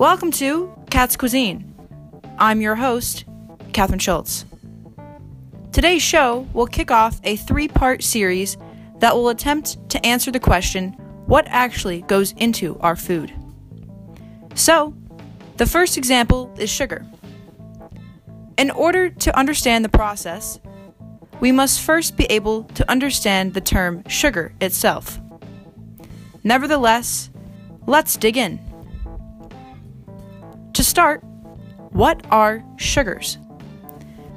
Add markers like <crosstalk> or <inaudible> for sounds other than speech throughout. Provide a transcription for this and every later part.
Welcome to Cat's Cuisine. I'm your host, Catherine Schultz. Today's show will kick off a three part series that will attempt to answer the question what actually goes into our food? So, the first example is sugar. In order to understand the process, we must first be able to understand the term sugar itself. Nevertheless, let's dig in. Start, what are sugars?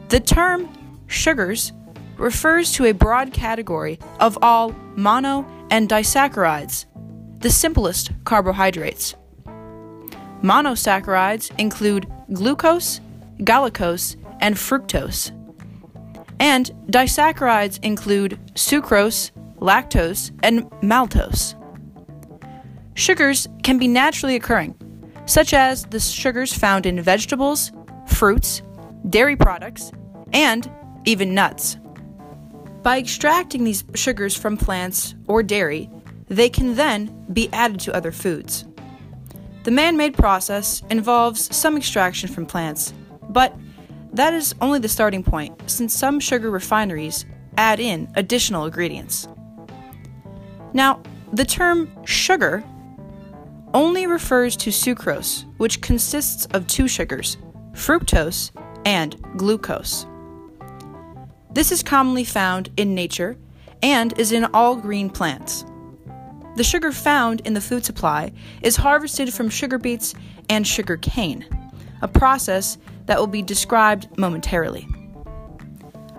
The term sugars refers to a broad category of all mono and disaccharides, the simplest carbohydrates. Monosaccharides include glucose, galactose, and fructose. And disaccharides include sucrose, lactose, and maltose. Sugars can be naturally occurring, such as the sugars found in vegetables, fruits, dairy products, and even nuts. By extracting these sugars from plants or dairy, they can then be added to other foods. The man made process involves some extraction from plants, but that is only the starting point, since some sugar refineries add in additional ingredients. Now, the term sugar only refers to sucrose, which consists of two sugars, fructose and glucose. This is commonly found in nature and is in all green plants. The sugar found in the food supply is harvested from sugar beets and sugar cane, a process that will be described momentarily.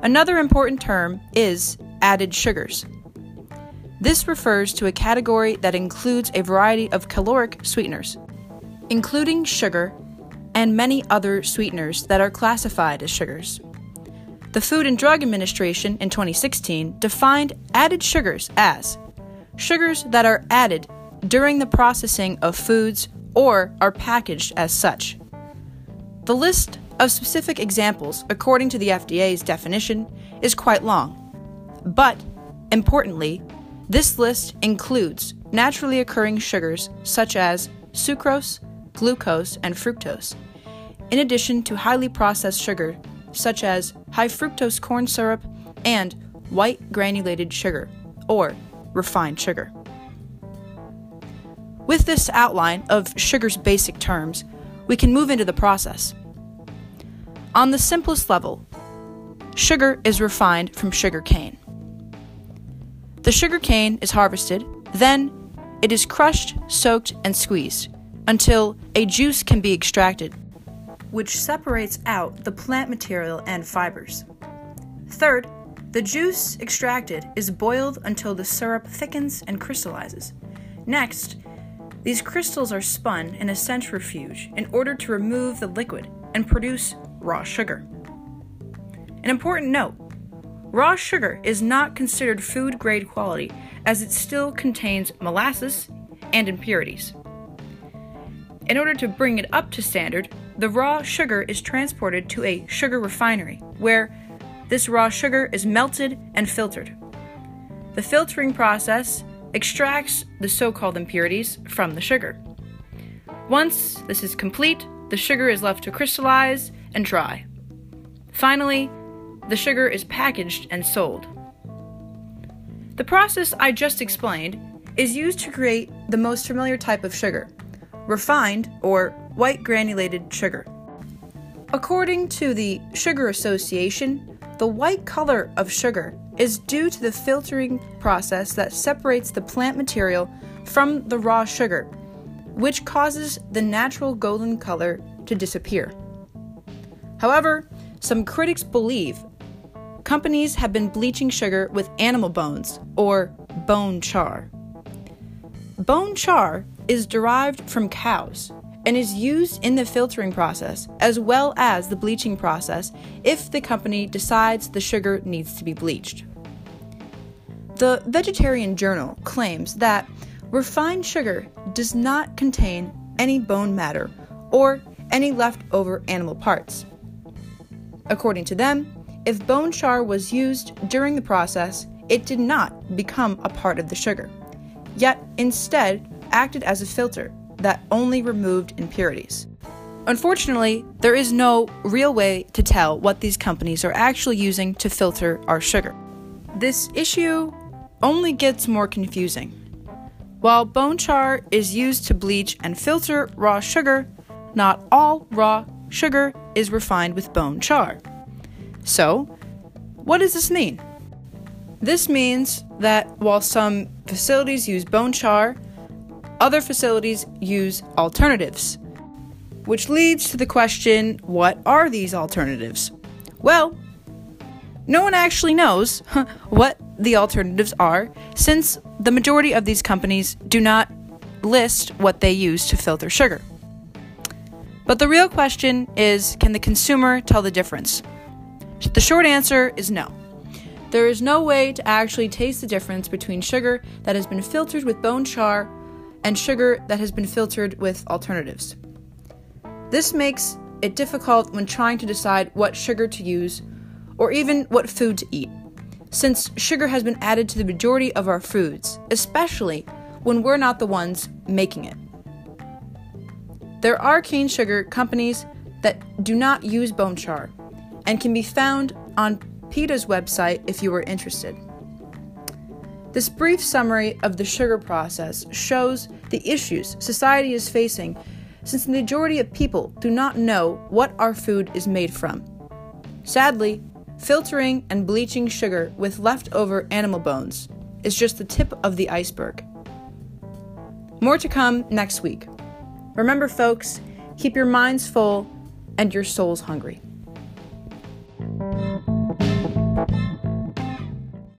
Another important term is added sugars. This refers to a category that includes a variety of caloric sweeteners, including sugar and many other sweeteners that are classified as sugars. The Food and Drug Administration in 2016 defined added sugars as sugars that are added during the processing of foods or are packaged as such. The list of specific examples, according to the FDA's definition, is quite long. But, importantly, this list includes naturally occurring sugars such as sucrose, glucose, and fructose, in addition to highly processed sugar such as high fructose corn syrup and white granulated sugar, or refined sugar. With this outline of sugar's basic terms, we can move into the process. On the simplest level, sugar is refined from sugar cane. The sugar cane is harvested, then it is crushed, soaked, and squeezed until a juice can be extracted, which separates out the plant material and fibers. Third, the juice extracted is boiled until the syrup thickens and crystallizes. Next, these crystals are spun in a centrifuge in order to remove the liquid and produce raw sugar. An important note Raw sugar is not considered food grade quality as it still contains molasses and impurities. In order to bring it up to standard, the raw sugar is transported to a sugar refinery where this raw sugar is melted and filtered. The filtering process extracts the so called impurities from the sugar. Once this is complete, the sugar is left to crystallize and dry. Finally, the sugar is packaged and sold. The process I just explained is used to create the most familiar type of sugar refined or white granulated sugar. According to the Sugar Association, the white color of sugar is due to the filtering process that separates the plant material from the raw sugar, which causes the natural golden color to disappear. However, some critics believe companies have been bleaching sugar with animal bones, or bone char. Bone char is derived from cows and is used in the filtering process as well as the bleaching process if the company decides the sugar needs to be bleached. The Vegetarian Journal claims that refined sugar does not contain any bone matter or any leftover animal parts. According to them, if bone char was used during the process, it did not become a part of the sugar, yet instead acted as a filter, that only removed impurities. Unfortunately, there is no real way to tell what these companies are actually using to filter our sugar. This issue only gets more confusing. While bone char is used to bleach and filter raw sugar, not all raw sugar is refined with bone char. So, what does this mean? This means that while some facilities use bone char, other facilities use alternatives. Which leads to the question what are these alternatives? Well, no one actually knows <laughs> what the alternatives are, since the majority of these companies do not list what they use to filter sugar. But the real question is can the consumer tell the difference? The short answer is no. There is no way to actually taste the difference between sugar that has been filtered with bone char and sugar that has been filtered with alternatives. This makes it difficult when trying to decide what sugar to use or even what food to eat, since sugar has been added to the majority of our foods, especially when we're not the ones making it. There are cane sugar companies that do not use bone char and can be found on PETA's website if you are interested. This brief summary of the sugar process shows the issues society is facing since the majority of people do not know what our food is made from. Sadly, filtering and bleaching sugar with leftover animal bones is just the tip of the iceberg. More to come next week. Remember, folks, keep your minds full and your souls hungry.